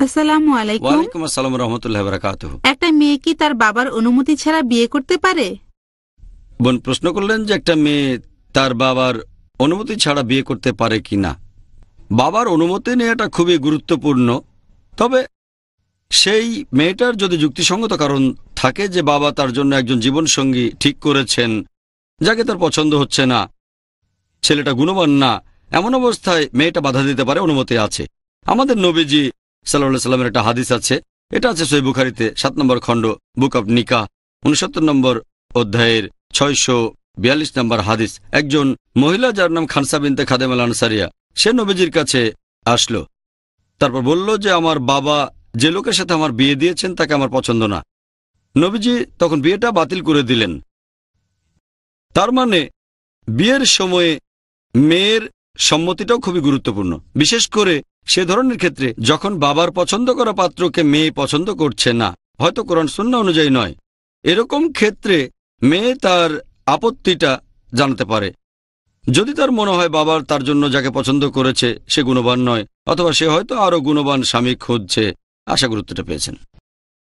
আসসালামু আলাইকুম। ওয়ালাইকুম আসসালাম রহমতুল্লাহ বারাকাত একটা মেয়ে কি তার বাবার অনুমতি ছাড়া বিয়ে করতে পারে? বোন প্রশ্ন করলেন যে একটা মেয়ে তার বাবার অনুমতি ছাড়া বিয়ে করতে পারে কি না বাবার অনুমতি নেওয়াটা খুবই গুরুত্বপূর্ণ তবে সেই মেয়েটার যদি যুক্তিসঙ্গত কারণ থাকে যে বাবা তার জন্য একজন জীবনসঙ্গী ঠিক করেছেন যাকে তার পছন্দ হচ্ছে না ছেলেটা গুণবান না এমন অবস্থায় মেয়েটা বাধা দিতে পারে অনুমতি আছে। আমাদের নবীজি সাল্লাহ সাল্লামের একটা হাদিস আছে। এটা আছে সই বুখারিতে সাত নম্বর খণ্ড, বুক অব নিকা উনসত্তর নম্বর অধ্যায়ের ছয়শো বিয়াল্লিশ নম্বর হাদিস। একজন মহিলা যার নাম খানসা বিনতে খাদেম আল আনসারিয়া সে নবীজির কাছে আসলো। তারপর বলল যে, আমার বাবা যে লোকের সাথে আমার বিয়ে দিয়েছেন, তাকে আমার পছন্দ না। নবীজি তখন বিয়েটা বাতিল করে দিলেন। তার মানে বিয়ের সময়ে মেয়ের সম্মতিটাও খুবই গুরুত্বপূর্ণ। বিশেষ করে সে ধরনের ক্ষেত্রে যখন বাবার পছন্দ করা পাত্রকে মেয়ে পছন্দ করছে না, হয়তো কোরআন শূন্য অনুযায়ী নয়। এরকম ক্ষেত্রে মেয়ে তার আপত্তিটা জানাতে পারে। যদি তার মনে হয় বাবার তার জন্য যাকে পছন্দ করেছে সে গুণবান নয়, অথবা সে হয়তো আরও গুণবান স্বামী খুঁজছে, আশা গুরুত্বটা পেয়েছেন।